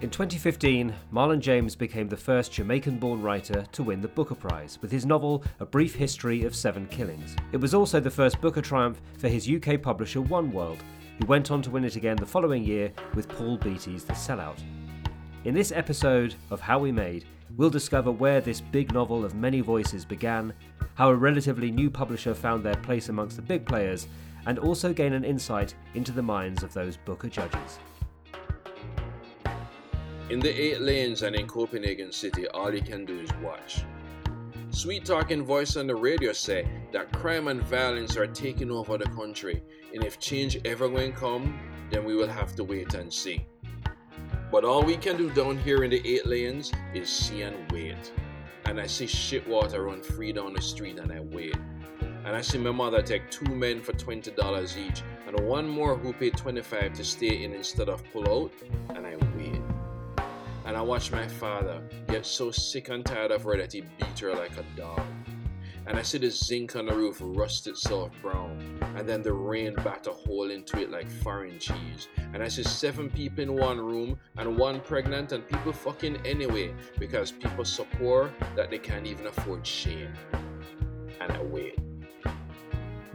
In 2015, Marlon James became the first Jamaican born writer to win the Booker Prize with his novel A Brief History of Seven Killings. It was also the first Booker triumph for his UK publisher One World, who went on to win it again the following year with Paul Beatty's The Sellout. In this episode of How We Made, we'll discover where this big novel of many voices began, how a relatively new publisher found their place amongst the big players, and also gain an insight into the minds of those Booker judges. In the eight lanes and in Copenhagen City, all you can do is watch. Sweet talking voice on the radio say that crime and violence are taking over the country, and if change ever going come, then we will have to wait and see. But all we can do down here in the eight lanes is see and wait. And I see shit water run free down the street and I wait. And I see my mother take two men for $20 each and one more who paid 25 to stay in instead of pull out, and I wait. And I watch my father get so sick and tired of her that he beat her like a dog. And I see the zinc on the roof rust itself brown, and then the rain bat a hole into it like foreign cheese. And I see seven people in one room and one pregnant, and people fucking anyway because people so poor that they can't even afford shame. And I wait.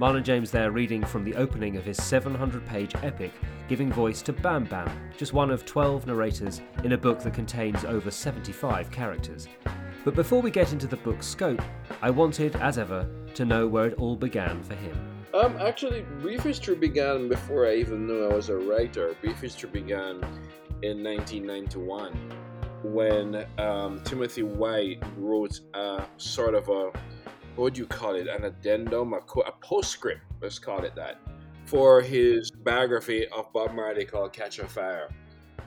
Marlon James there reading from the opening of his 700 page epic, giving voice to Bam Bam, just one of 12 narrators in a book that contains over 75 characters. But before we get into the book's scope, I wanted, as ever, to know where it all began for him. Um, actually, Brief History began before I even knew I was a writer. Brief History began in 1991 when um, Timothy White wrote a sort of a what do you call it? An addendum, a, a postscript, let's call it that, for his biography of Bob Marley called Catch a Fire.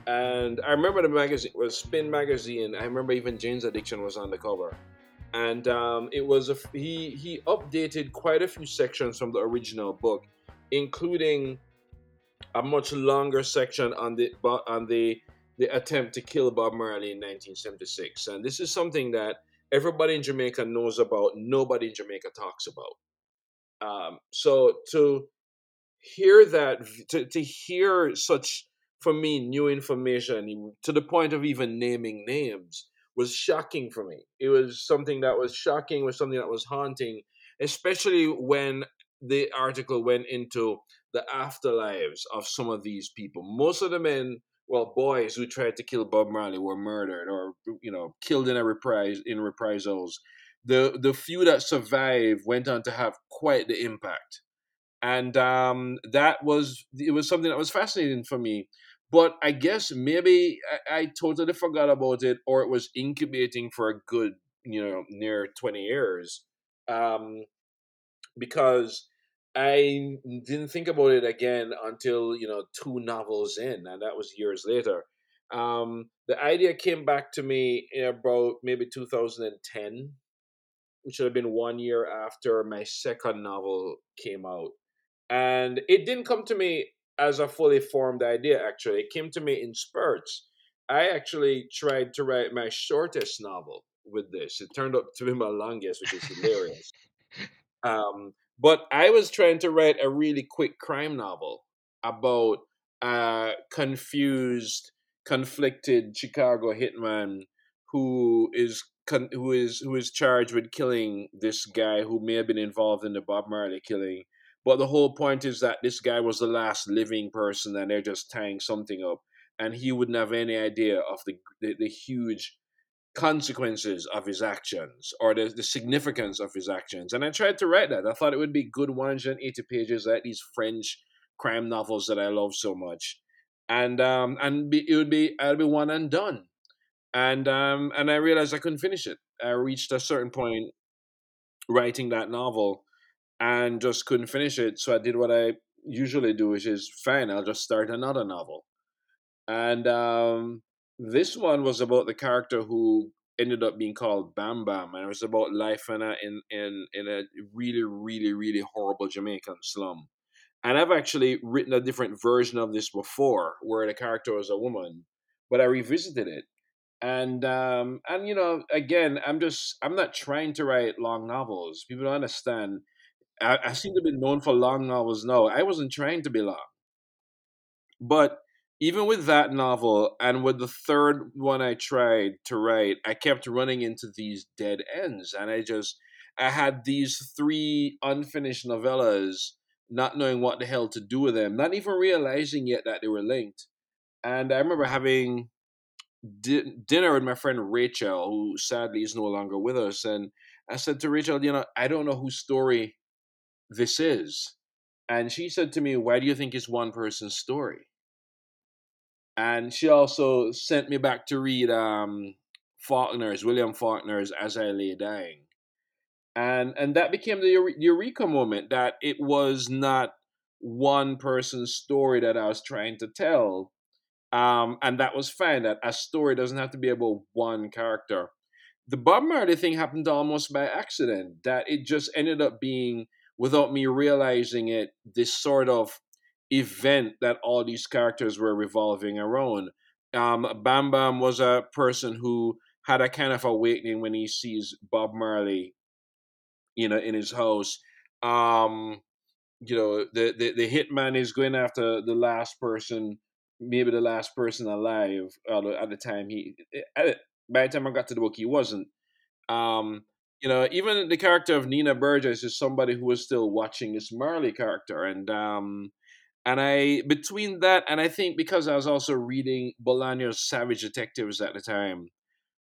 And I remember the magazine was Spin magazine. I remember even Jane's Addiction was on the cover, and um, it was a, he he updated quite a few sections from the original book, including a much longer section on the on the the attempt to kill Bob Marley in 1976. And this is something that everybody in Jamaica knows about, nobody in Jamaica talks about. Um, so to hear that, to, to hear such, for me, new information to the point of even naming names was shocking for me. It was something that was shocking, was something that was haunting, especially when the article went into the afterlives of some of these people. Most of the men well, boys who tried to kill Bob Marley were murdered or you know killed in a reprise in reprisals. The the few that survived went on to have quite the impact, and um, that was it was something that was fascinating for me. But I guess maybe I, I totally forgot about it, or it was incubating for a good you know near twenty years, um, because I didn't think about it again until you know two novels in, and that was years later. Um, the idea came back to me in about maybe 2010, which should have been one year after my second novel came out, and it didn't come to me as a fully formed idea. Actually, it came to me in spurts. I actually tried to write my shortest novel with this. It turned out to be my longest, which is hilarious. Um, but I was trying to write a really quick crime novel about a confused, conflicted Chicago hitman who is who is who is charged with killing this guy who may have been involved in the Bob Marley killing. But the whole point is that this guy was the last living person, and they're just tying something up, and he wouldn't have any idea of the the, the huge consequences of his actions or the, the significance of his actions. And I tried to write that. I thought it would be good 180 pages like these French crime novels that I love so much. And um and be, it would be I'd be one and done. And um and I realized I couldn't finish it. I reached a certain point writing that novel and just couldn't finish it. So I did what I usually do, which is fine, I'll just start another novel. And um this one was about the character who ended up being called Bam Bam, and it was about life in a in in, in a really really really horrible Jamaican slum. And I've actually written a different version of this before, where the character was a woman, but I revisited it, and um and you know again I'm just I'm not trying to write long novels. People don't understand. I, I seem to be known for long novels now. I wasn't trying to be long, but even with that novel and with the third one I tried to write, I kept running into these dead ends. And I just, I had these three unfinished novellas, not knowing what the hell to do with them, not even realizing yet that they were linked. And I remember having di- dinner with my friend Rachel, who sadly is no longer with us. And I said to Rachel, you know, I don't know whose story this is. And she said to me, Why do you think it's one person's story? And she also sent me back to read um, Faulkner's, William Faulkner's As I Lay Dying. And, and that became the eureka moment that it was not one person's story that I was trying to tell. Um, and that was fine, that a story doesn't have to be about one character. The Bob Marley thing happened almost by accident, that it just ended up being, without me realizing it, this sort of event that all these characters were revolving around. Um, Bam Bam was a person who had a kind of awakening when he sees Bob Marley, you know, in his house. Um, you know, the, the the hitman is going after the last person, maybe the last person alive uh, at the time. He at, by the time I got to the book, he wasn't. Um, you know, even the character of Nina Burgess is somebody who was still watching this Marley character, and um, and I, between that, and I think because I was also reading Bolaño's Savage Detectives at the time,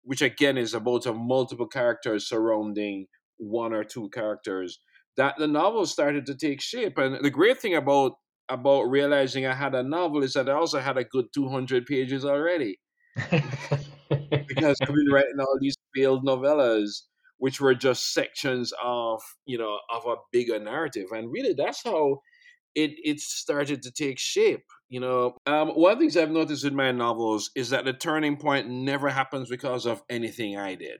which again is about multiple characters surrounding one or two characters, that the novel started to take shape. And the great thing about about realizing I had a novel is that I also had a good 200 pages already. because I've been writing all these failed novellas, which were just sections of, you know, of a bigger narrative. And really, that's how it it started to take shape. You know, um, one of the things I've noticed in my novels is that the turning point never happens because of anything I did.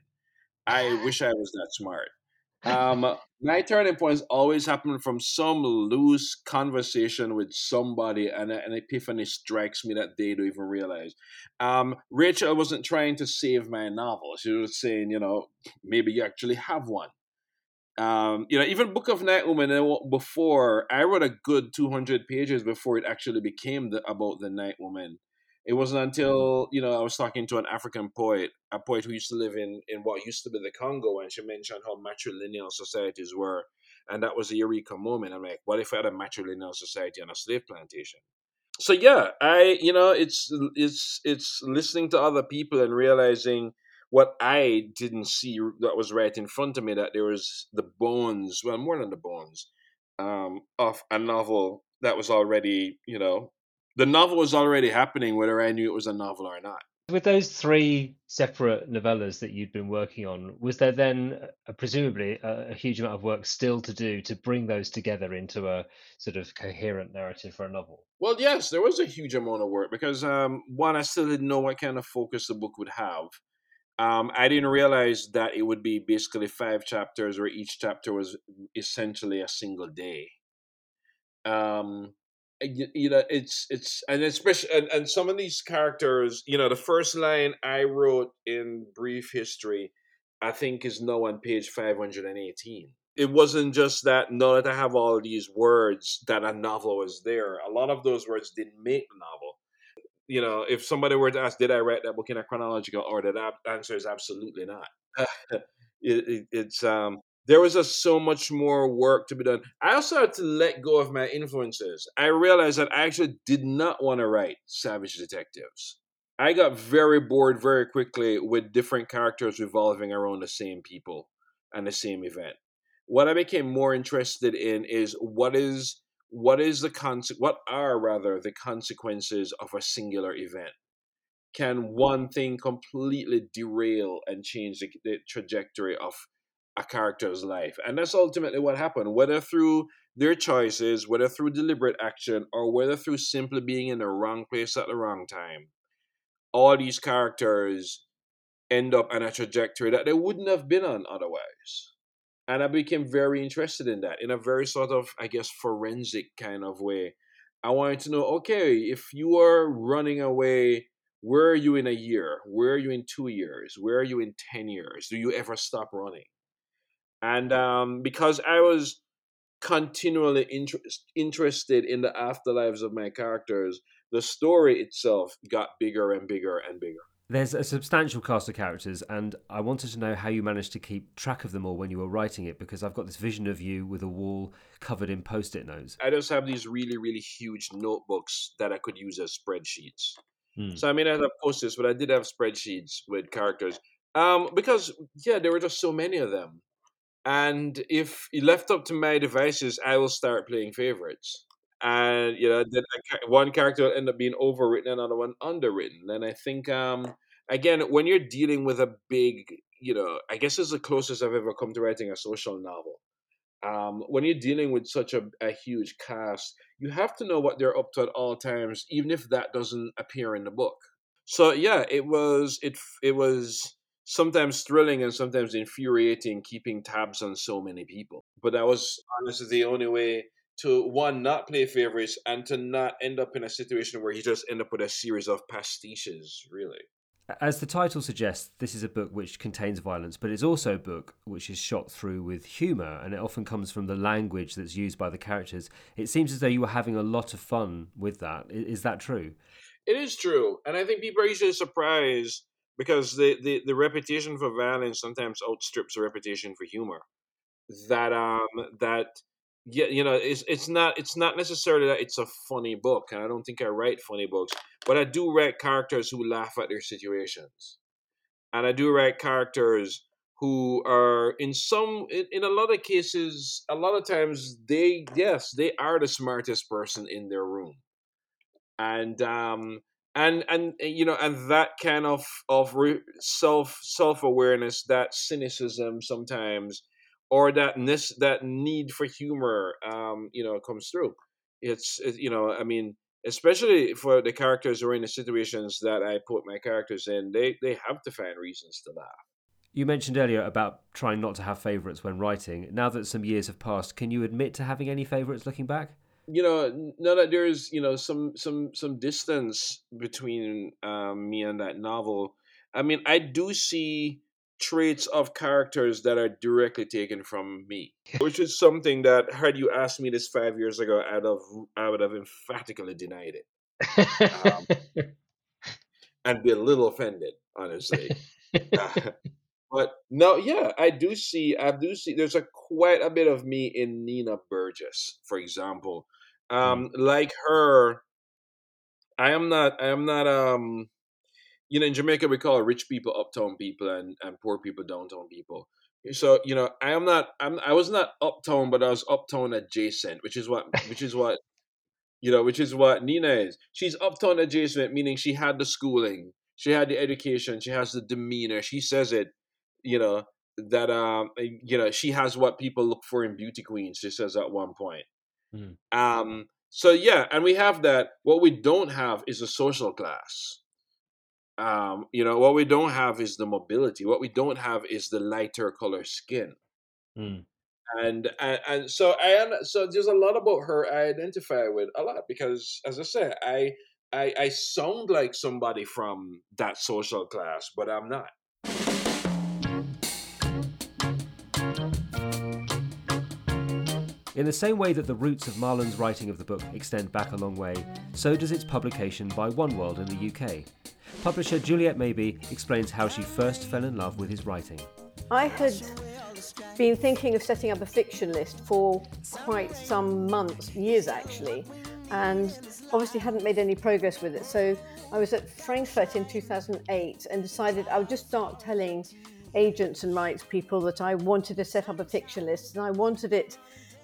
I wish I was that smart. Um, my turning points always happen from some loose conversation with somebody, and an epiphany strikes me that they don't even realize. Um, Rachel wasn't trying to save my novel; she was saying, you know, maybe you actually have one um, you know, even Book of Night Woman before I wrote a good 200 pages before it actually became the, about the Night Woman. It wasn't mm-hmm. until you know I was talking to an African poet, a poet who used to live in in what used to be the Congo, and she mentioned how matrilineal societies were, and that was a eureka moment. I'm like, what if I had a matrilineal society on a slave plantation? So yeah, I you know it's it's it's listening to other people and realizing what I didn't see that was right in front of me that there was the bones, well, more than the bones, um, of a novel that was already, you know, the novel was already happening whether I knew it was a novel or not. With those three separate novellas that you'd been working on, was there then uh, presumably a, a, huge amount of work still to do to bring those together into a sort of coherent narrative for a novel? Well, yes, there was a huge amount of work because um, one, I still didn't know what kind of focus the book would have. Um, I didn't realize that it would be basically five chapters where each chapter was essentially a single day. Um, you, you know, it's it's and especially and, and some of these characters, you know, the first line I wrote in brief history, I think is now on page five hundred and eighteen. It wasn't just that now that I have all these words that a novel was there. A lot of those words didn't make the novel you know, if somebody were to ask, did I write that book in a chronological order? That answer is absolutely not. it, it, it's um, there was just so much more work to be done. I also had to let go of my influences. I realized that I actually did not want to write Savage Detectives. I got very bored very quickly with different characters revolving around the same people and the same event. What I became more interested in is what is what is the conse- what are rather the consequences of a singular event? Can one thing completely derail and change the, the, trajectory of a character's life? And that's ultimately what happened whether through their choices whether through deliberate action or whether through simply being in the wrong place at the wrong time all these characters end up on a trajectory that they wouldn't have been on otherwise and I became very interested in that in a very sort of, I guess, forensic kind of way. I wanted to know, okay, if you are running away, where are you in a year? Where are you in two years? Where are you in 10 years? Do you ever stop running? And um, because I was continually inter- interested in the afterlives of my characters, the story itself got bigger and bigger and bigger. There's a substantial cast of characters, and I wanted to know how you managed to keep track of them all when you were writing it, because I've got this vision of you with a wall covered in post it notes. I just have these really, really huge notebooks that I could use as spreadsheets. Hmm. So I mean, I have post-its, but I did have spreadsheets with characters. Um, because yeah, there were just so many of them, and if left up to my devices, I will start playing favorites and you know then one character will end up being overwritten another one underwritten. And i think um again when you're dealing with a big you know i guess it's the closest i've ever come to writing a social novel. Um, when you're dealing with such a, a huge cast you have to know what they're up to at all times even if that doesn't appear in the book. So yeah it was it it was sometimes thrilling and sometimes infuriating keeping tabs on so many people. But that was honestly the only way to one not play favorites and to not end up in a situation where he just end up with a series of pastiches really. As the title suggests this is a book which contains violence but it's also a book which is shot through with humor and it often comes from the language that's used by the characters. It seems as though you were having a lot of fun with that. Is that true? It is true and i think people are usually surprised because the, the, the reputation for violence sometimes outstrips the reputation for humor. That um that yeah, you know, it's it's not it's not necessarily that it's a funny book, and I don't think I write funny books, but I do write characters who laugh at their situations, and I do write characters who are in some in, in a lot of cases, a lot of times they yes they are the smartest person in their room, and um and and you know and that kind of of re- self self awareness, that cynicism sometimes or that this that need for humor um you know comes through. It's it, you know i mean especially for the characters who are in the situations that i put my characters in they they have to find reasons to laugh. You mentioned earlier about trying not to have favorites when writing. Now that some years have passed can you admit to having any favorites looking back? You know now that there's you know some some some distance between um, me and that novel i mean i do see traits of characters that are directly taken from me, which is something that had you asked me this five years ago, I'd have I would have emphatically denied it, um, and be a little offended, honestly. But no, yeah, I do see, I do see. There's a quite a bit of me in Nina Burgess, for example. Hmm. Um, mm. Like her, I am not. I am not. Um, you know, in Jamaica we call rich people uptown people and, and poor people downtown people. So you know, I am not. I'm. I was not uptown, but I was uptown adjacent, which is what. Which is what. You know, which is what Nina is. She's uptown adjacent, meaning she had the schooling, she had the education, she has the demeanor. She says it. You know that um you know she has what people look for in beauty queens. She says at one point. Mm. Um. So yeah, and we have that. What we don't have is a social class um, you know, what we don't have is the mobility. What we don't have is the lighter color skin. Mm. And, and and so I so there's a lot about her I identify with a lot because as I said I I, I sound like somebody from that social class, but I'm not. In the same way that the roots of Marlon's writing of the book extend back a long way, so does its publication by One World in the UK. Publisher Juliet Mabey explains how she first fell in love with his writing. I had been thinking of setting up a fiction list for quite some months, years actually, and obviously hadn't made any progress with it. So I was at Frankfurt in 2008 and decided I would just start telling agents and rights people that I wanted to set up a fiction list and I wanted it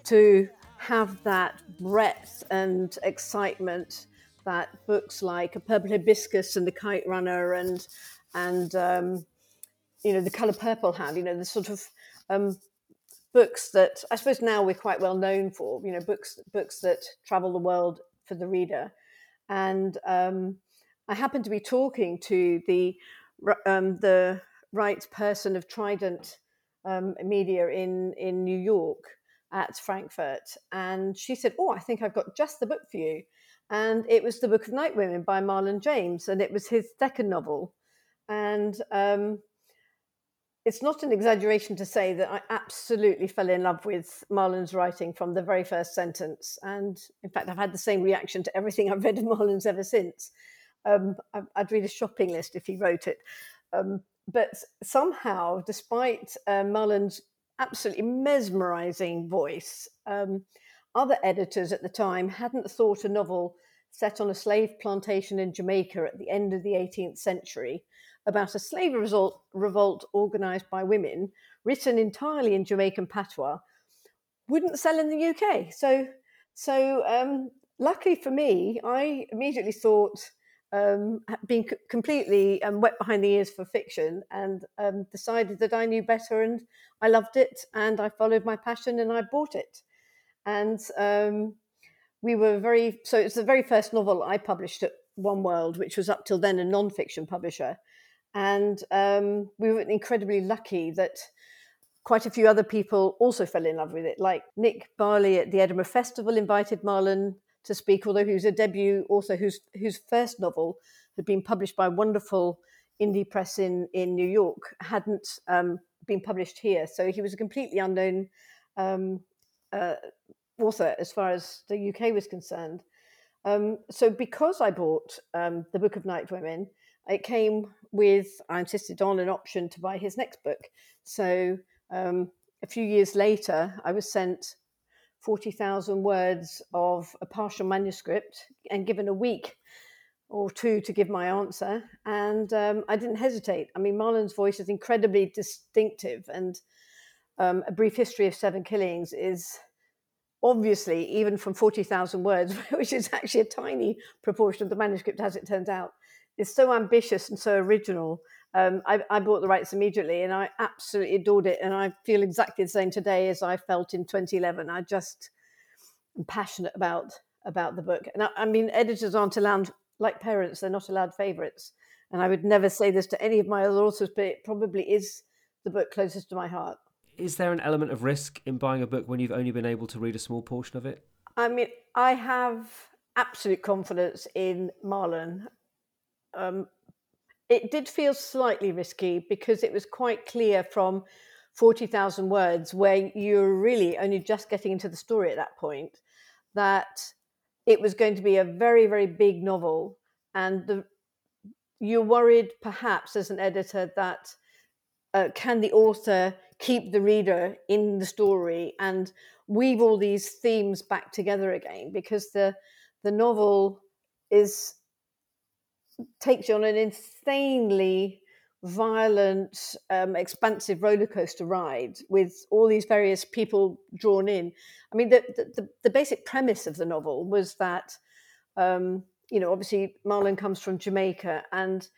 to have that breadth and excitement that books like A Purple Hibiscus and The Kite Runner and and um, you know The Color Purple had, you know, the sort of um, books that I suppose now we're quite well known for, you know, books books that travel the world for the reader. And um, I happened to be talking to the um, the rights person of Trident um, Media in in New York at Frankfurt, and she said, "Oh, I think I've got just the book for you." and it was the Book of Night Women by Marlon James, and it was his second novel. And um, it's not an exaggeration to say that I absolutely fell in love with Marlon's writing from the very first sentence. And in fact, I've had the same reaction to everything I've read of Marlon's ever since. Um, I'd read a shopping list if he wrote it. Um, but somehow, despite uh, Marlon's absolutely mesmerizing voice, um, other editors at the time hadn't thought a novel set on a slave plantation in Jamaica at the end of the 18th century about a slave revolt, revolt organized by women, written entirely in Jamaican patois, wouldn't sell in the UK. So, so um, luckily for me, I immediately thought, um, being c- completely um, wet behind the ears for fiction, and um, decided that I knew better, and I loved it, and I followed my passion, and I bought it, and um, we were very so it's the very first novel I published at One World, which was up till then a non-fiction publisher, and um, we were incredibly lucky that quite a few other people also fell in love with it. Like Nick Barley at the Edinburgh Festival invited Marlon to speak, although he was a debut author whose whose first novel had been published by a wonderful indie press in in New York, hadn't um, been published here. So he was a completely unknown um, uh, author as far as the UK was concerned. Um, so because I bought um, the Book of Night Women, it came with I insisted on an option to buy his next book. So um, a few years later, I was sent forty thousand words of a partial manuscript and given a week or two to give my answer, and um, I didn't hesitate. I mean, Marlon's voice is incredibly distinctive, and um, a brief history of seven killings is obviously even from 40,000 words, which is actually a tiny proportion of the manuscript as it turns out, is so ambitious and so original. Um, I, I, bought the rights immediately and I absolutely adored it. And I feel exactly the same today as I felt in 2011. I just am passionate about about the book. And I, I mean, editors aren't allowed, like parents, they're not allowed favorites. And I would never say this to any of my other authors, but it probably is the book closest to my heart is there an element of risk in buying a book when you've only been able to read a small portion of it? I mean, I have absolute confidence in Marlon. Um, it did feel slightly risky because it was quite clear from 40,000 words, where you're really only just getting into the story at that point, that it was going to be a very, very big novel. And the, you're worried, perhaps, as an editor, that uh, can the author keep the reader in the story and weave all these themes back together again because the the novel is takes you on an insanely violent, um, expansive roller coaster ride with all these various people drawn in. I mean, the, the, the basic premise of the novel was that, um, you know, obviously Marlon comes from Jamaica and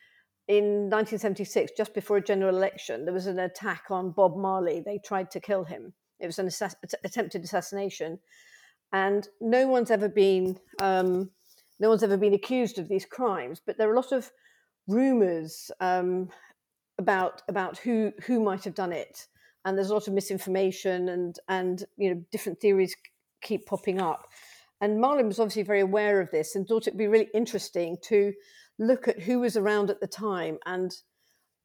in 1976, just before a general election, there was an attack on Bob Marley. They tried to kill him. It was an assass- attempted assassination, and no one's ever been um, no one's ever been accused of these crimes. But there are a lot of rumors um, about about who who might have done it, and there's a lot of misinformation and and you know different theories keep popping up. And Marlon was obviously very aware of this and thought it'd be really interesting to look at who was around at the time and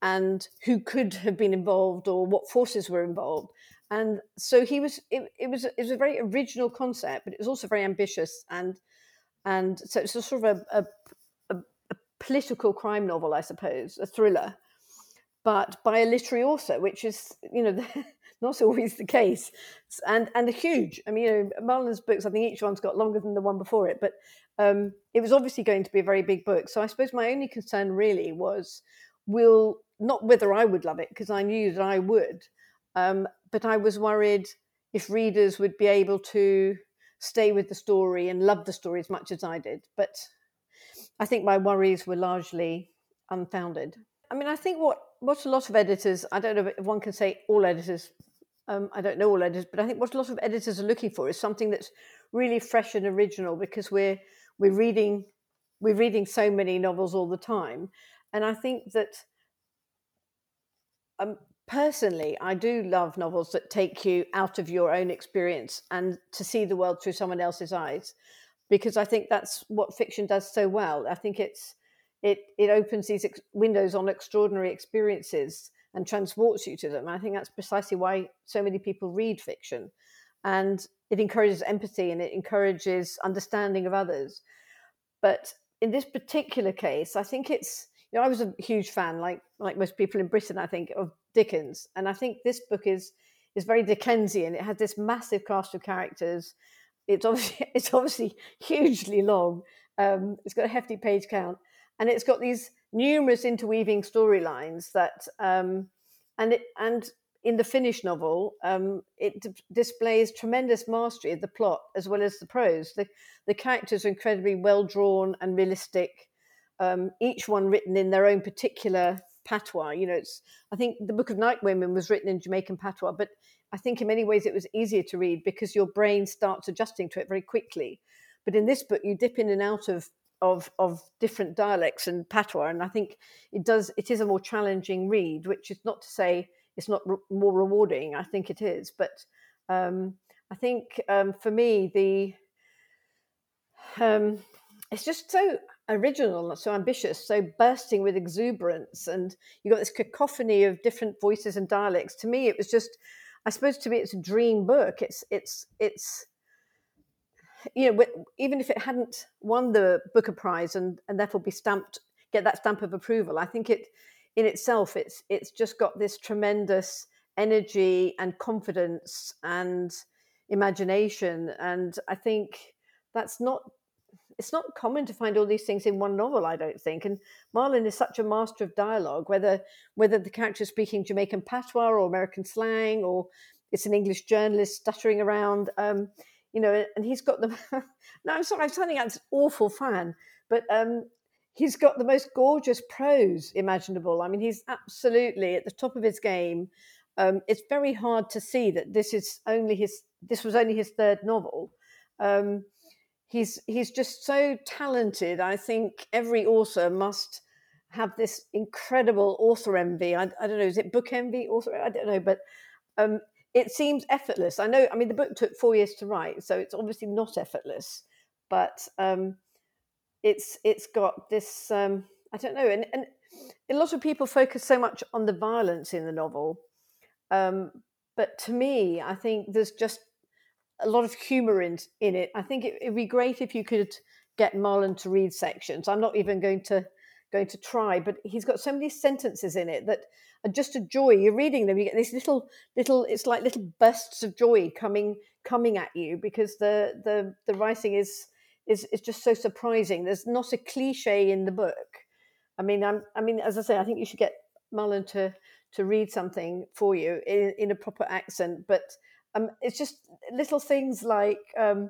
and who could have been involved or what forces were involved and so he was it, it was it was a very original concept but it was also very ambitious and and so it's a sort of a, a, a, political crime novel i suppose a thriller but by a literary author which is you know not always the case and and a huge i mean you know marlon's books i think each one's got longer than the one before it but um, it was obviously going to be a very big book. So I suppose my only concern really was will not whether I would love it because I knew that I would, um, but I was worried if readers would be able to stay with the story and love the story as much as I did. But I think my worries were largely unfounded. I mean, I think what what a lot of editors, I don't know if one can say all editors, um, I don't know all editors, but I think what a lot of editors are looking for is something that's really fresh and original because we're we're reading we're reading so many novels all the time and i think that um, personally i do love novels that take you out of your own experience and to see the world through someone else's eyes because i think that's what fiction does so well i think it's it it opens these ex- windows on extraordinary experiences and transports you to them. I think that's precisely why so many people read fiction. And it encourages empathy and it encourages understanding of others. But in this particular case, I think it's you know I was a huge fan, like like most people in Britain, I think, of Dickens, and I think this book is is very Dickensian. It has this massive cast of characters. It's obviously it's obviously hugely long. Um, it's got a hefty page count, and it's got these numerous interweaving storylines that um, and it and in the finished novel, um, it d- displays tremendous mastery of the plot as well as the prose. The, the characters are incredibly well drawn and realistic, um, each one written in their own particular patois. You know, it's I think the Book of Night Women was written in Jamaican patois, but I think in many ways it was easier to read because your brain starts adjusting to it very quickly. But in this book, you dip in and out of of of different dialects and patois, and I think it does it is a more challenging read, which is not to say it's not re- more rewarding. I think it is, but um, I think um, for me the um, it's just so original, so ambitious, so bursting with exuberance, and you got this cacophony of different voices and dialects. To me, it was just, I suppose, to me, it's a dream book. It's it's it's you know, even if it hadn't won the Booker Prize and and therefore be stamped, get that stamp of approval, I think it in itself, it's it's just got this tremendous energy and confidence and imagination, and I think that's not it's not common to find all these things in one novel, I don't think. And Marlon is such a master of dialogue, whether whether the character is speaking Jamaican patois or American slang, or it's an English journalist stuttering around, um, you know. And he's got the. no, I'm sorry, I'm sounding like an awful fan, but um, he's got the most gorgeous prose imaginable. I mean, he's absolutely at the top of his game. Um, it's very hard to see that this is only his. This was only his third novel. Um, he's he's just so talented. I think every author must have this incredible author envy. I, I don't know, is it book envy? Author, I don't know, but um, it seems effortless. I know. I mean, the book took four years to write, so it's obviously not effortless. But um, it's it's got this um, I don't know, and, and a lot of people focus so much on the violence in the novel, um, but to me, I think there's just a lot of humour in in it. I think it, it'd be great if you could get Marlon to read sections. I'm not even going to going to try, but he's got so many sentences in it that are just a joy. You're reading them, you get these little little. It's like little bursts of joy coming coming at you because the the the writing is is is just so surprising. There's not a cliche in the book. I mean, I'm, I mean, as I say, I think you should get Marlon to to read something for you in, in a proper accent. But um, it's just little things like um,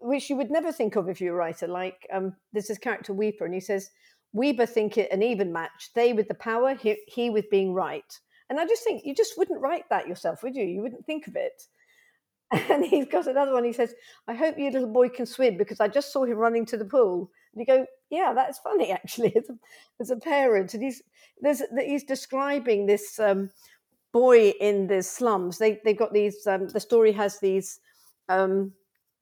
which you would never think of if you're a writer. Like um, there's this character Weeper, and he says Weeper think it an even match. They with the power, he, he with being right. And I just think you just wouldn't write that yourself, would you? You wouldn't think of it. And he's got another one. He says, I hope your little boy can swim because I just saw him running to the pool. And you go, yeah, that's funny actually, as a, as a parent. And he's there's he's describing this um, boy in the slums. They they've got these. Um, the story has these um,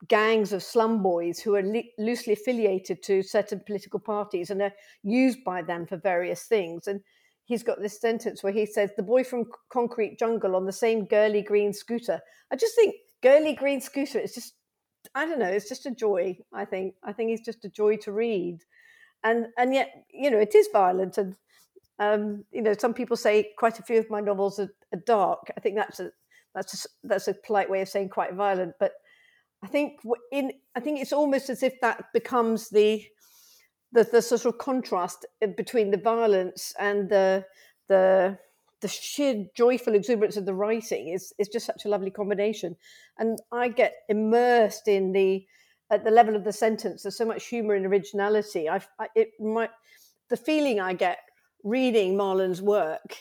gangs of slum boys who are li- loosely affiliated to certain political parties and are used by them for various things. And he's got this sentence where he says, "The boy from Concrete Jungle on the same girly green scooter." I just think girly green scooter it's just i don't know it's just a joy i think i think it's just a joy to read and and yet you know it is violent and um, you know some people say quite a few of my novels are, are dark i think that's a that's a, that's a polite way of saying quite violent but i think in i think it's almost as if that becomes the the, the sort of contrast uh, between the violence and the the the sheer joyful exuberance of the writing is is just such a lovely combination, and I get immersed in the at the level of the sentence. There's so much humour and originality. I, I it might the feeling I get reading Marlon's work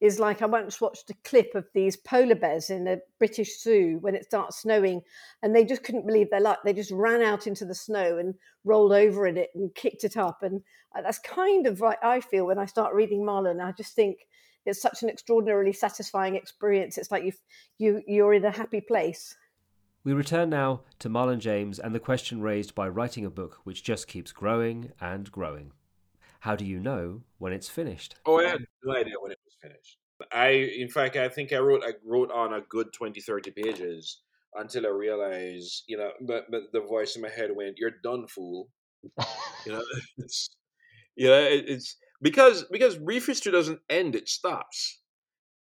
is like I once watched a clip of these polar bears in a British zoo when it starts snowing, and they just couldn't believe their luck. They just ran out into the snow and rolled over in it and kicked it up. And uh, that's kind of what I feel when I start reading Marlon. I just think it's such an extraordinarily satisfying experience. It's like you you you're in a happy place. We return now to Marlon James and the question raised by writing a book which just keeps growing and growing. How do you know when it's finished? Oh, I had no idea when it was finished. I, in fact, I think I wrote I wrote on a good 20, 30 pages until I realized, you know, but, but the voice in my head went, "You're done, fool." you know, it's you know, it, it's because because brief history doesn't end; it stops,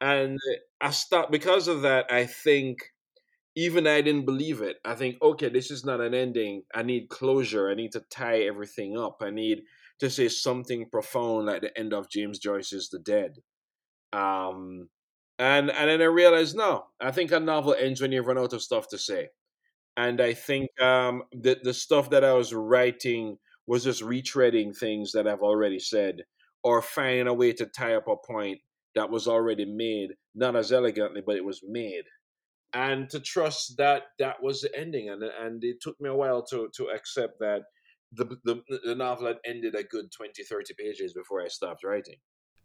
and I stopped because of that. I think even I didn't believe it. I think, okay, this is not an ending. I need closure. I need to tie everything up. I need to say something profound like the end of James Joyce's The Dead. Um, and and then I realized, no, I think a novel ends when you've run out of stuff to say. And I think um, the the stuff that I was writing was just retreading things that I've already said, or finding a way to tie up a point that was already made, not as elegantly, but it was made. And to trust that that was the ending, and and it took me a while to to accept that the the, the novel had ended a good 20, 30 pages before I stopped writing.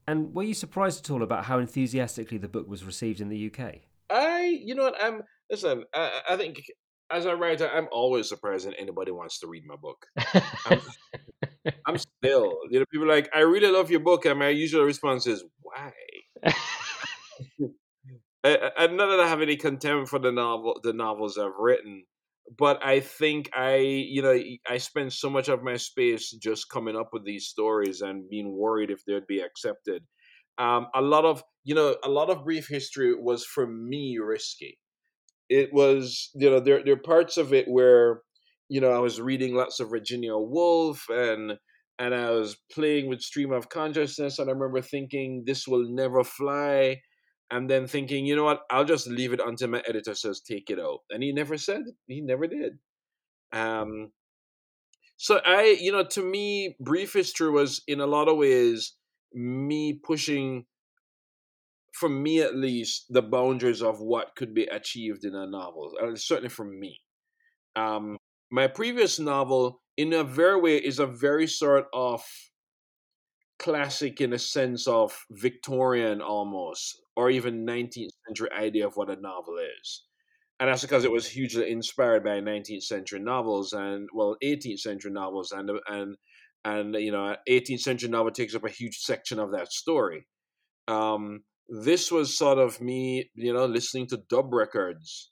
And were you surprised at all about how enthusiastically the book was received in the UK? I, you know what, I'm listen. I, I think as a writer, I'm always surprised that anybody wants to read my book. I'm, I'm, still, you know, people like, I really love your book, and my usual response is, why? I, I, not that I have any contempt for the novel, the novels I've written, but I think I, you know, I spend so much of my space just coming up with these stories and being worried if they'd be accepted. Um, a lot of, you know, a lot of brief history was for me risky. It was, you know, there there are parts of it where, you know, I was reading lots of Virginia Woolf and and I was playing with stream of consciousness, and I remember thinking this will never fly and then thinking, you know what, I'll just leave it until my editor says take it out. And he never said, he never did. Um, so I, you know, to me, brief history was in a lot of ways me pushing, for me at least, the boundaries of what could be achieved in a novel. Certainly for me. Um, my previous novel, in a very way, is a very sort of classic in a sense of Victorian almost, or even 19th century idea of what a novel is. And that's because it was hugely inspired by 19th century novels and well 18th century novels and and and you know 18th century novel takes up a huge section of that story. Um, this was sort of me, you know, listening to dub records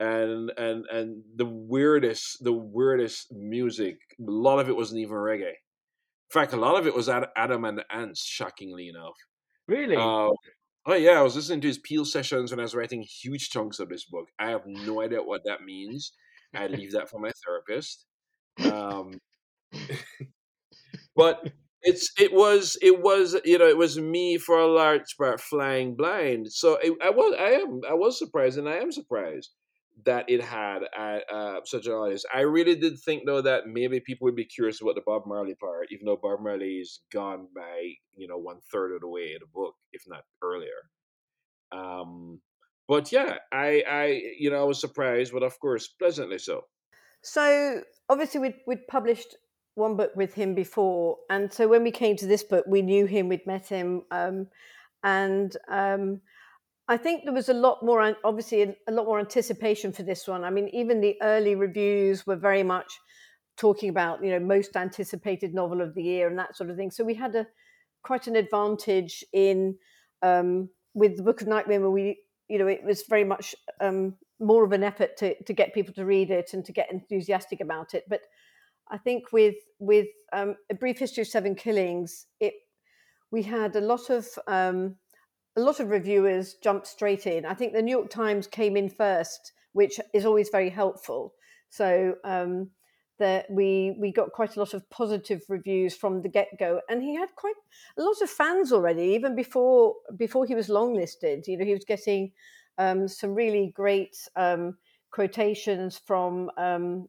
and and and the weirdest the weirdest music. A lot of it wasn't even reggae fact, a lot of it was Adam and the Ants, shockingly enough. Really? Uh, oh yeah, I was listening to his Peel sessions when I was writing huge chunks of this book. I have no idea what that means. I leave that for my therapist. Um, but it's it was it was you know it was me for a large part flying blind. So it, I was I am I was surprised and I am surprised that it had uh, such an audience. I really did think though that maybe people would be curious about the Bob Marley part, even though Bob Marley is gone by you know one third of the way in the book, if not earlier. Um, but yeah, I, I, you know, I was surprised, but of course, pleasantly so. So obviously, we'd we'd published one book with him before, and so when we came to this book, we knew him, we'd met him, um, and um, I think there was a lot more, obviously, a lot more anticipation for this one. I mean, even the early reviews were very much talking about, you know, most anticipated novel of the year and that sort of thing. So we had a quite an advantage in um, with the Book of Night Women. We, you know, it was very much um, more of an effort to to get people to read it and to get enthusiastic about it. But I think with with um, a brief history of seven killings, it we had a lot of um, a lot of reviewers jumped straight in. I think the New York Times came in first, which is always very helpful. So um, that we we got quite a lot of positive reviews from the get go, and he had quite a lot of fans already, even before before he was longlisted. You know, he was getting um, some really great um, quotations from um,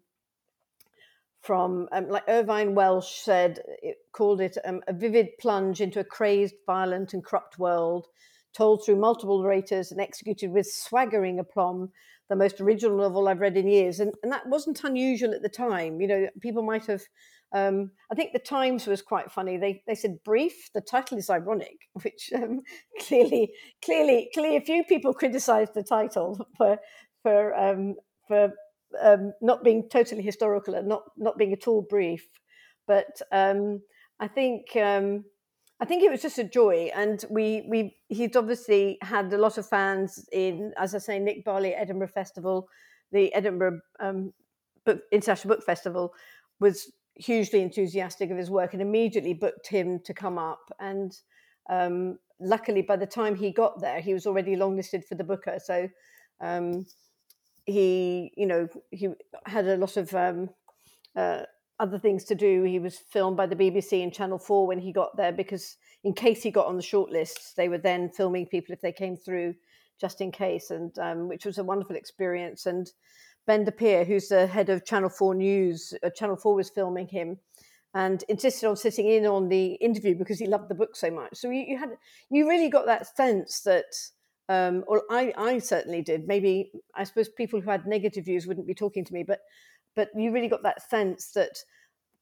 from um, like Irvine Welsh said, it called it um, a vivid plunge into a crazed, violent, and corrupt world told through multiple narrators and executed with swaggering aplomb, the most original novel I've read in years. And, and that wasn't unusual at the time. You know, people might have. Um, I think the Times was quite funny. They they said brief. The title is ironic, which um, clearly, clearly, clearly, a few people criticised the title for for um, for um, not being totally historical and not not being at all brief. But um, I think um, I think it was just a joy, and we we he's obviously had a lot of fans in, as I say, Nick Barley Edinburgh Festival, the Edinburgh um, Book, International Book Festival was hugely enthusiastic of his work and immediately booked him to come up. And um, luckily, by the time he got there, he was already longlisted for the Booker. So um, he, you know, he had a lot of um, uh, other things to do. He was filmed by the BBC and Channel 4 when he got there because, in case he got on the shortlists, they were then filming people if they came through just in case, and um, which was a wonderful experience. And Ben De who's the head of Channel 4 News, uh, Channel 4 was filming him and insisted on sitting in on the interview because he loved the book so much. So you, you had, you really got that sense that, um, or I, I certainly did. Maybe I suppose people who had negative views wouldn't be talking to me, but, but you really got that sense that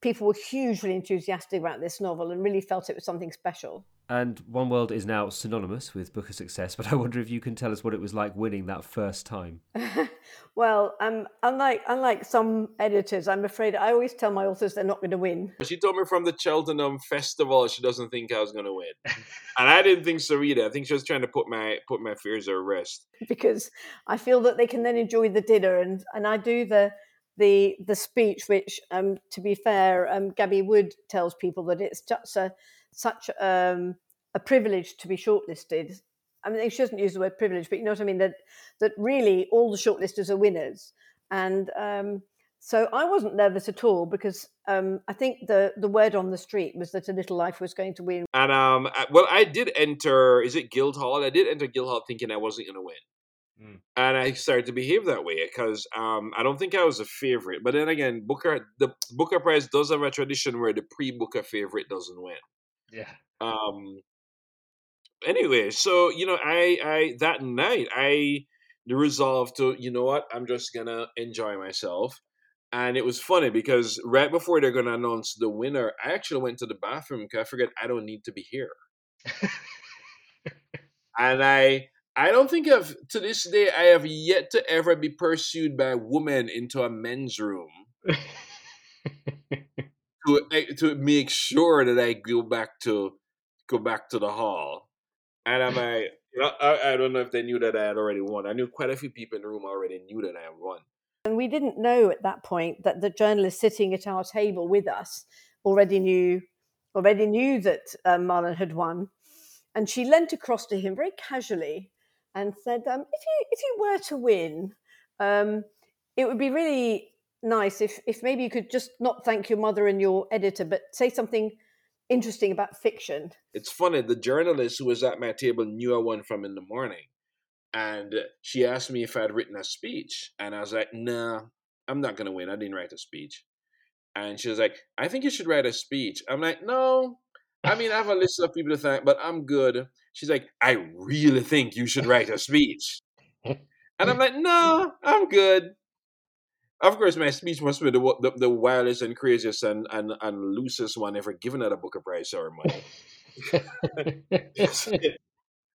people were hugely enthusiastic about this novel and really felt it was something special. And One World is now synonymous with Booker success, but I wonder if you can tell us what it was like winning that first time. well, um, unlike unlike some editors, I'm afraid I always tell my authors they're not going to win. She told me from the Cheltenham Festival she doesn't think I was going to win, and I didn't think so either. I think she was trying to put my put my fears at rest because I feel that they can then enjoy the dinner, and and I do the the the speech, which, um, to be fair, um, Gaby Wood tells people that it's just a such um, a privilege to be shortlisted. I mean, she doesn't use the word privilege, but you know what I mean. That that really all the shortlisters are winners, and um, so I wasn't nervous at all because um, I think the the word on the street was that a little life was going to win. And um, well, I did enter. Is it Guildhall? I did enter Guildhall thinking I wasn't going to win. Mm. And I started to behave that way because um, I don't think I was a favorite. But then again, Booker the Booker Prize does have a tradition where the pre-Booker favorite doesn't win. Yeah. Um. Anyway, so you know, I I that night I resolved to you know what I'm just gonna enjoy myself. And it was funny because right before they're gonna announce the winner, I actually went to the bathroom because I forget I don't need to be here. and I I don't think I've to this day I have yet to ever be pursued by a woman into a men's room to eh, to make sure that I go back to go back to the hall. And I'm like, I, I don't know if they knew that I had already won. I knew quite a few people in the room already knew that I had won. And we didn't know at that point that the journalist sitting at our table with us already knew already knew that um, Marlon had won. And she leant across to him very casually and said, um, "If you if you were to win, um, it would be really nice if if maybe you could just not thank your mother and your editor, but say something interesting about fiction." It's funny. The journalist who was at my table knew I won from in the morning, and she asked me if I'd written a speech, and I was like, "Nah, I'm not gonna win. I didn't write a speech." And she was like, "I think you should write a speech." I'm like, "No." I mean, I have a list of people to thank, but I'm good. She's like, I really think you should write a speech. And I'm like, no, I'm good. Of course, my speech must be the, the, the wildest and craziest and, and, and loosest one ever given at a Booker Prize ceremony.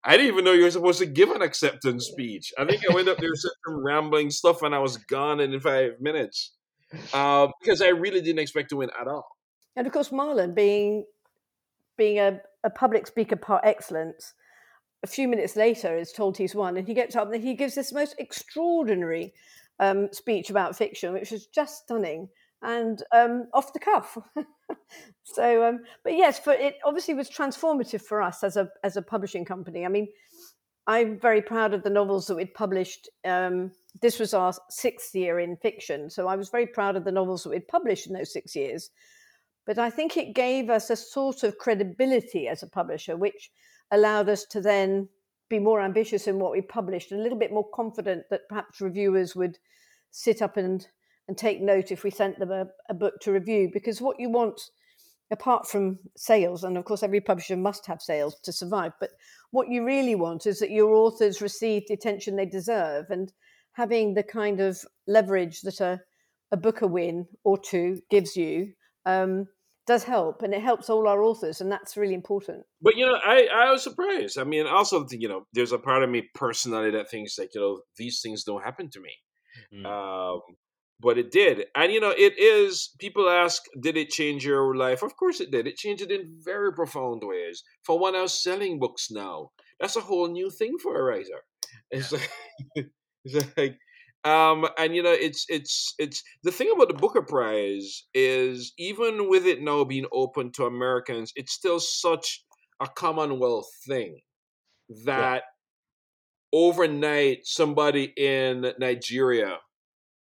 I didn't even know you were supposed to give an acceptance speech. I think I went up there said some rambling stuff and I was gone in five minutes uh, because I really didn't expect to win at all. And of course, Marlon being being a, a public speaker par excellence, a few minutes later is told he's won, and he gets up and he gives this most extraordinary um, speech about fiction, which was just stunning and um, off the cuff. so, um, but yes, for it obviously was transformative for us as a as a publishing company. I mean, I'm very proud of the novels that we'd published. Um, this was our sixth year in fiction, so I was very proud of the novels that we'd published in those six years. But I think it gave us a sort of credibility as a publisher, which allowed us to then be more ambitious in what we published, and a little bit more confident that perhaps reviewers would sit up and, and take note if we sent them a, a book to review. Because what you want, apart from sales, and of course every publisher must have sales to survive, but what you really want is that your authors receive the attention they deserve and having the kind of leverage that a, a Booker win or two gives you um, does help and it helps all our authors and that's really important but you know i i was surprised i mean also you know there's a part of me personally that thinks like you know these things don't happen to me mm. um but it did. And you know, it is. People ask, did it change your life? Of course, it did. It changed it in very profound ways. For one, I was selling books now. That's a whole new thing for a writer. It's like, it's like um, and you know, it's it's it's the thing about the Booker Prize is even with it now being open to Americans, it's still such a Commonwealth thing that yeah. overnight somebody in Nigeria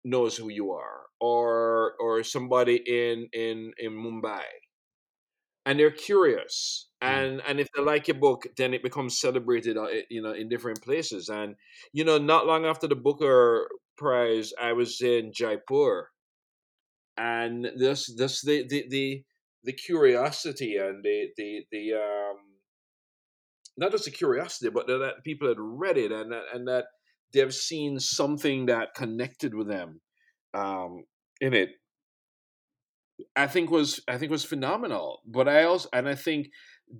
knows who you are, or or somebody in in in Mumbai, and they're curious Mm. and and if they like your book then it becomes celebrated uh, you know in different places and you know not long after the booker prize i was in jaipur and this this the the the, the curiosity and the the the um not just the curiosity but that people had read it and that and that they've seen something that connected with them um in it I think was I think was phenomenal. But I also and I think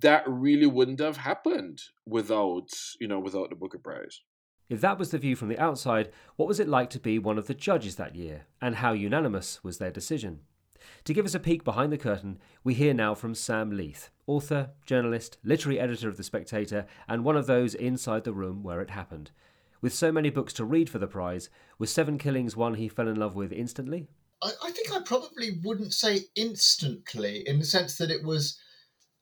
that really wouldn't have happened without you know without the Booker Prize. If that was the view from the outside, what was it like to be one of the judges that year, and how unanimous was their decision? To give us a peek behind the curtain, we hear now from Sam Leith, author, journalist, literary editor of The Spectator, and one of those inside the room where it happened. With so many books to read for the prize, was Seven Killings one he fell in love with instantly? I, I think I probably wouldn't say instantly, in the sense that it was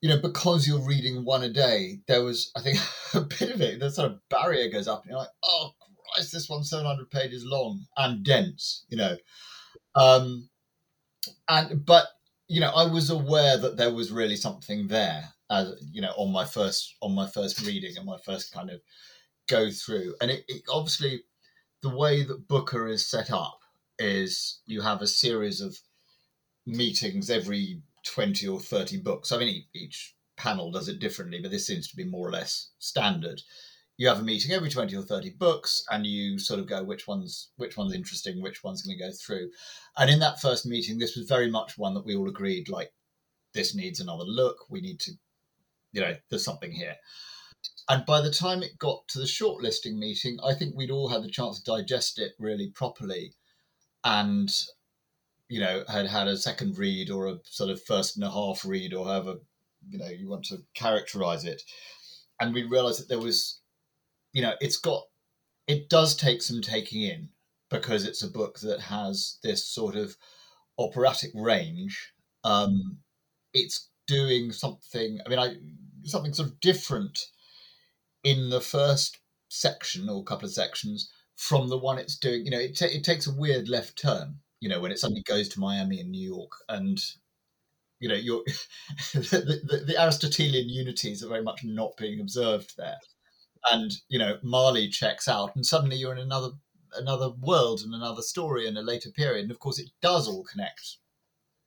you know, because you're reading one a day, there was, I think, a bit of it, the sort of barrier goes up, and you're like, oh, Christ, this one's 700 pages long and dense, you know. Um, and, but, you know, I was aware that there was really something there, as, you know, on my first, on my first reading and my first kind of go through. And it, it obviously, the way that Booker is set up is you have a series of meetings every 20 or 30 books. I mean, each panel does it differently, but this seems to be more or less standard. You have a meeting every 20 or 30 books and you sort of go which one's which one's interesting, which one's going to go through. And in that first meeting, this was very much one that we all agreed like this needs another look. We need to, you know, there's something here. And by the time it got to the shortlisting meeting, I think we'd all had the chance to digest it really properly. And you know, had had a second read or a sort of first and a half read or however, you know, you want to characterize it. And we realized that there was, you know, it's got, it does take some taking in because it's a book that has this sort of operatic range. Um, it's doing something, I mean, I, something sort of different in the first section or couple of sections from the one it's doing. You know, it, t- it takes a weird left turn you know, when it suddenly goes to Miami and New York, and you know, you're the, the, the, Aristotelian unities are very much not being observed there, and you know, Marley checks out, and suddenly you're in another another world and another story in a later period, and of course, it does all connect,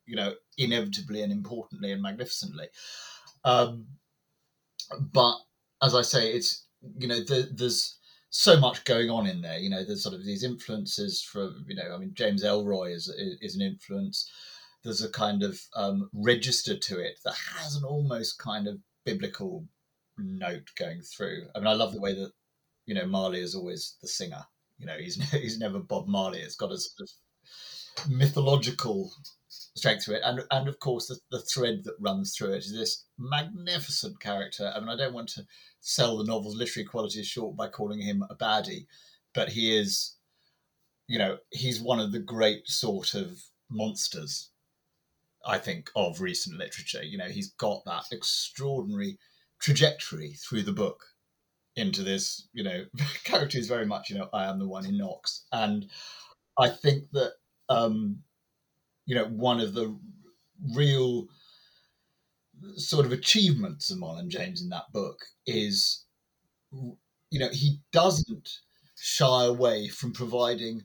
you know, inevitably and importantly and magnificently. Um, but as I say, it's you know, the, there's so much going on in there. You know, there's sort of these influences from, you know, I mean, James Ellroy is is an influence. There's a kind of um, register to it that has an almost kind of biblical note going through. I mean, I love the way that you know Marley is always the singer. You know, he's he's never Bob Marley. It's got a sort of mythological strength to it, and and of course the, the thread that runs through it is this magnificent character. I mean, I don't want to sell the novel's literary qualities short by calling him a baddie, but he is, you know, he's one of the great sort of monsters, I think, of recent literature. You know, he's got that extraordinary trajectory through the book into this, you know, character is very much, you know, I am the one who knocks. And I think that, um, you know, one of the real sort of achievements of Marlon James in that book is, you know, he doesn't shy away from providing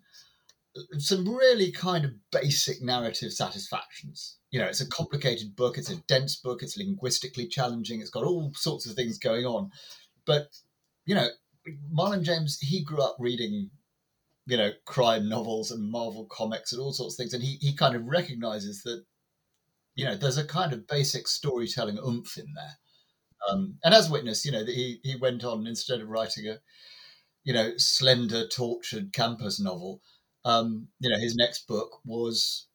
some really kind of basic narrative satisfactions. You know, it's a complicated book, it's a dense book, it's linguistically challenging, it's got all sorts of things going on. But, you know, Marlon James, he grew up reading, you know, crime novels and Marvel comics and all sorts of things. And he, he kind of recognizes that you know, there's a kind of basic storytelling oomph in there. Um, and as witness, you know, he he went on instead of writing a, you know, slender, tortured campus novel, Um, you know, his next book was,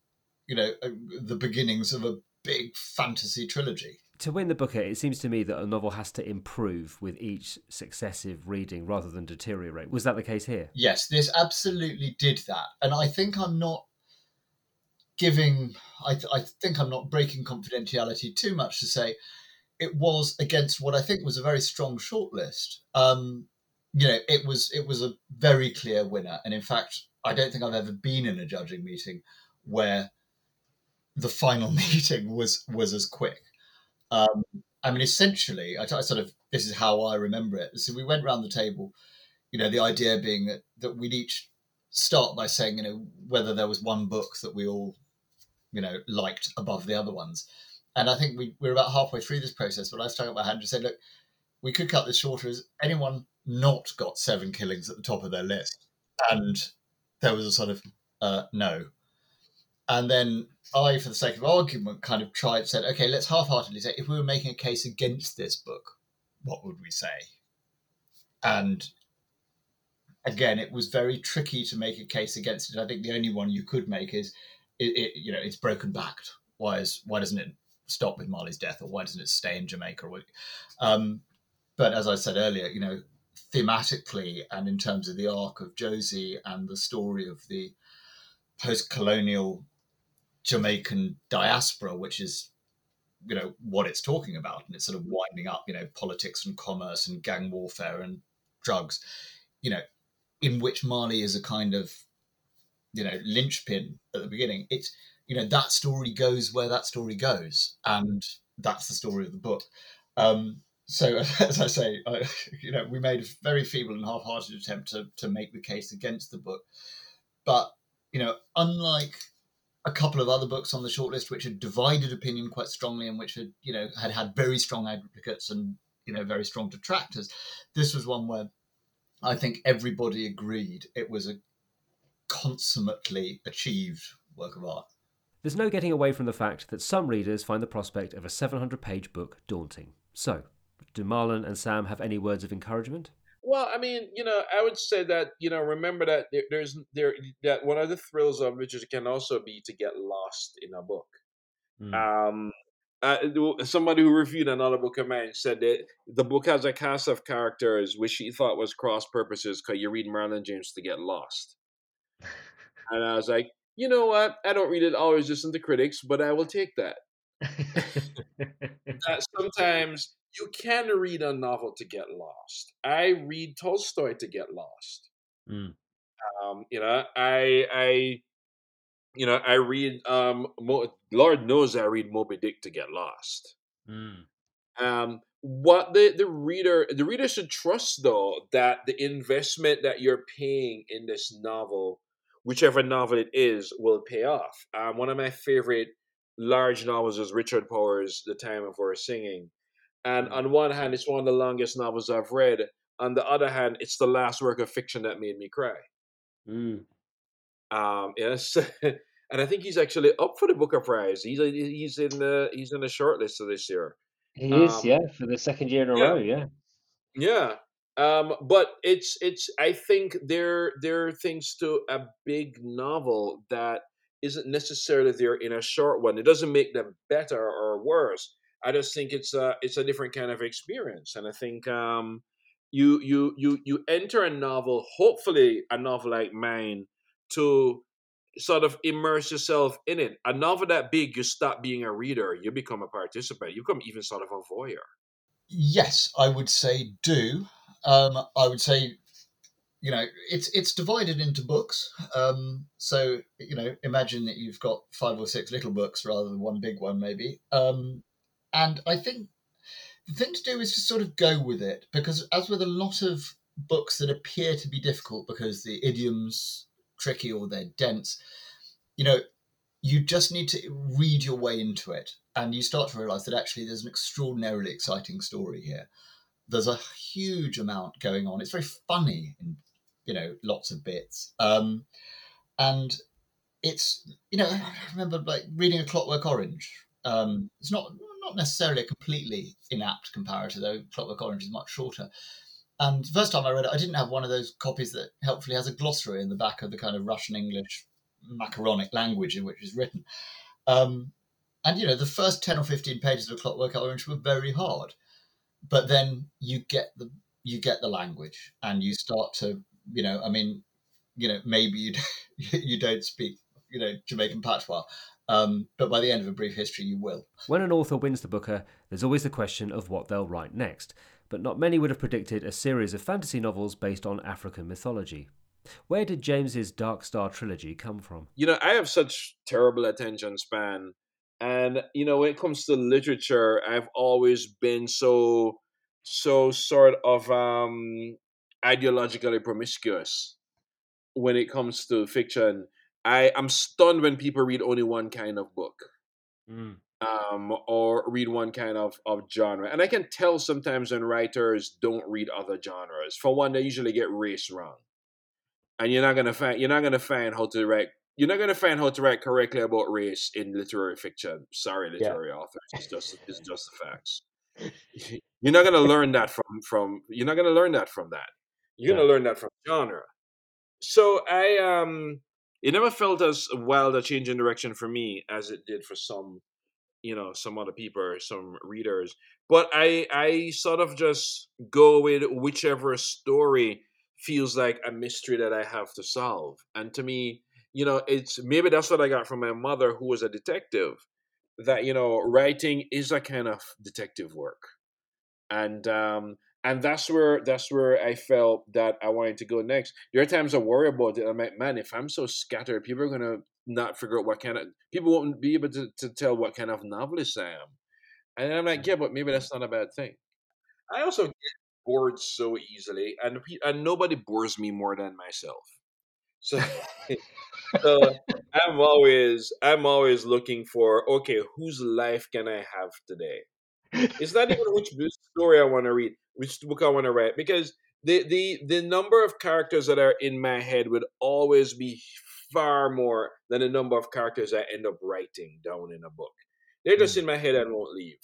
you know, uh, the beginnings of a big fantasy trilogy. To win the Booker, it seems to me that a novel has to improve with each successive reading rather than deteriorate. Was that the case here? Yes, this absolutely did that. And I think I'm not giving, I, th- I think I'm not breaking confidentiality too much to say it was against what I think was a very strong shortlist. Um, you know, it was it was a very clear winner, and in fact, I don't think I've ever been in a judging meeting where the final meeting was was as quick. Um, I mean, essentially, I, sort of this is how I remember it. So we went around the table, you know, the idea being that that we'd each start by saying, you know, whether there was one book that we all, you know, liked above the other ones. And I think we, we're about halfway through this process, but I stuck up my hand and said, look, we could cut this shorter. Has anyone not got seven killings at the top of their list? And there was a sort of uh, no. And then I, for the sake of argument, kind of tried, said, okay, let's half heartedly say, if we were making a case against this book, what would we say? And again, it was very tricky to make a case against it. I think the only one you could make is, it, it you know, it's broken backed. Why is why doesn't it stop with Marley's death, or why doesn't it stay in Jamaica? Um, but as I said earlier, you know, thematically and in terms of the arc of Josey and the story of the post-colonial Jamaican diaspora, which is you know what it's talking about, and it's sort of winding up, you know, politics and commerce and gang warfare and drugs, you know, in which Marley is a kind of you know linchpin at the beginning. It's you know that story goes where that story goes, and that's the story of the book. Um, so as I say, I, you know, we made a very feeble and half-hearted attempt to to make the case against the book, but you know, unlike a couple of other books on the shortlist which had divided opinion quite strongly and which had you know had had very strong advocates and you know very strong detractors, this was one where I think everybody agreed it was a consummately achieved work of art. There's no getting away from the fact that some readers find the prospect of a 700 page book daunting. So, do Marlon and Sam have any words of encouragement? Well, I mean, you know, I would say that you know, remember that there, there's there that one of the thrills of literature can also be to get lost in a book. Mm. Um, uh, somebody who reviewed another book of mine said that the book has a cast of characters which he thought was cross purposes because you read Marlon James to get lost. And I was like, you know what? I don't read it always listen to critics, but I will take that. that sometimes you can read a novel to get lost. I read Tolstoy to get lost. Mm. Um, you know, I I you know I read um Mo- Lord knows I read Moby Dick to get lost. Mm. Um, what the the reader the reader should trust though that the investment that you're paying in this novel, whichever novel it is, will pay off. Um, one of my favorite large novels is Richard Powers' The Time of Our Singing and mm. on one hand, it's one of the longest novels I've read. On the other hand, it's the last work of fiction that made me cry. Mm. Um, yes, and I think he's actually up for the Booker Prize. He's he's in the he's in the shortlist of this year. He um, is, yeah, for the second year in a yeah. row, yeah. Yeah. Um, but it's it's I think there there are things to a big novel that isn't necessarily there in a short one. It doesn't make them better or worse. I just think it's a it's a different kind of experience, and I think um, you you you you enter a novel, hopefully a novel like mine, to sort of immerse yourself in it. A novel that big, you stop being a reader, you become a participant, you become even sort of a voyeur. Yes, I would say do. Um, I would say, you know, it's it's divided into books. Um, so you know, imagine that you've got five or six little books rather than one big one, maybe. Um, and I think the thing to do is to sort of go with it because, as with a lot of books that appear to be difficult because the idiom's tricky or they're dense, you know, you just need to read your way into it and you start to realize that actually there's an extraordinarily exciting story here. There's a huge amount going on. It's very funny in, you know, lots of bits. Um, and it's, you know, I remember like reading A Clockwork Orange. Um, it's not not necessarily a completely inapt comparator, though Clockwork Orange is much shorter. And the first time I read it, I didn't have one of those copies that helpfully has a glossary in the back of the kind of Russian English macaronic language in which it's written. Um, and you know, the first ten or fifteen pages of Clockwork Orange were very hard, but then you get the you get the language and you start to, you know, I mean, you know, maybe you you don't speak, you know, Jamaican patois, um, but by the end of a brief history, you will. When an author wins the Booker, there's always the question of what they'll write next. But not many would have predicted a series of fantasy novels based on African mythology. Where did James's Dark Star trilogy come from? You know, I have such terrible attention span. And, you know, when it comes to literature, I've always been so, so sort of um, ideologically promiscuous when it comes to fiction. I I'm stunned when people read only one kind of book. Mm. Um, or read one kind of, of genre. And I can tell sometimes when writers don't read other genres. For one, they usually get race wrong. And you're not gonna find you're not gonna find how to write you're not gonna find how to write correctly about race in literary fiction. Sorry, literary yeah. authors. It's just it's just the facts. You're not gonna learn that from from you're not gonna learn that from that. You're gonna learn that from genre. So I um it never felt as wild a change in direction for me as it did for some you know some other people or some readers but i i sort of just go with whichever story feels like a mystery that i have to solve and to me you know it's maybe that's what i got from my mother who was a detective that you know writing is a kind of detective work and um and that's where that's where I felt that I wanted to go next. There are times I worry about it. I'm like, man, if I'm so scattered, people are gonna not figure out what kind of people won't be able to, to tell what kind of novelist I am. And I'm like, yeah, but maybe that's not a bad thing. I also get bored so easily, and and nobody bores me more than myself. So, so I'm always I'm always looking for okay, whose life can I have today? It's not even which story I want to read, which book I want to write, because the the the number of characters that are in my head would always be far more than the number of characters I end up writing down in a book. They're just mm. in my head and won't leave.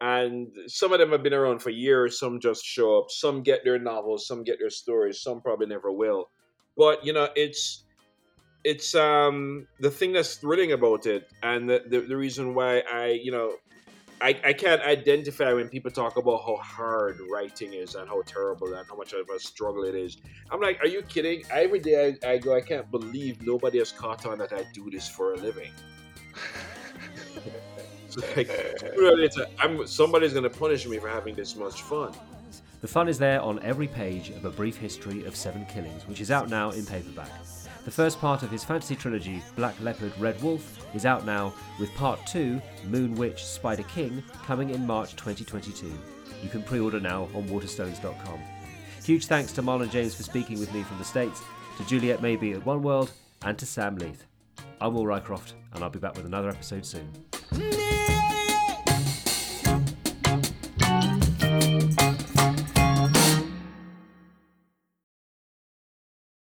And some of them have been around for years. Some just show up. Some get their novels. Some get their stories. Some probably never will. But you know, it's it's um the thing that's thrilling about it, and the, the the reason why I you know I, I can't identify when people talk about how hard writing is and how terrible and how much of a struggle it is. I'm like, are you kidding? Every day I, I go, I can't believe nobody has caught on that I do this for a living. like, I'm, somebody's going to punish me for having this much fun. The fun is there on every page of A Brief History of Seven Killings, which is out now in paperback. The first part of his fantasy trilogy, Black Leopard, Red Wolf, is out now, with part 2, Moon Witch, Spider King, coming in March 2022. You can pre order now on waterstones.com. Huge thanks to Marlon James for speaking with me from the States, to Juliet Mabey at One World, and to Sam Leith. I'm Will Rycroft, and I'll be back with another episode soon.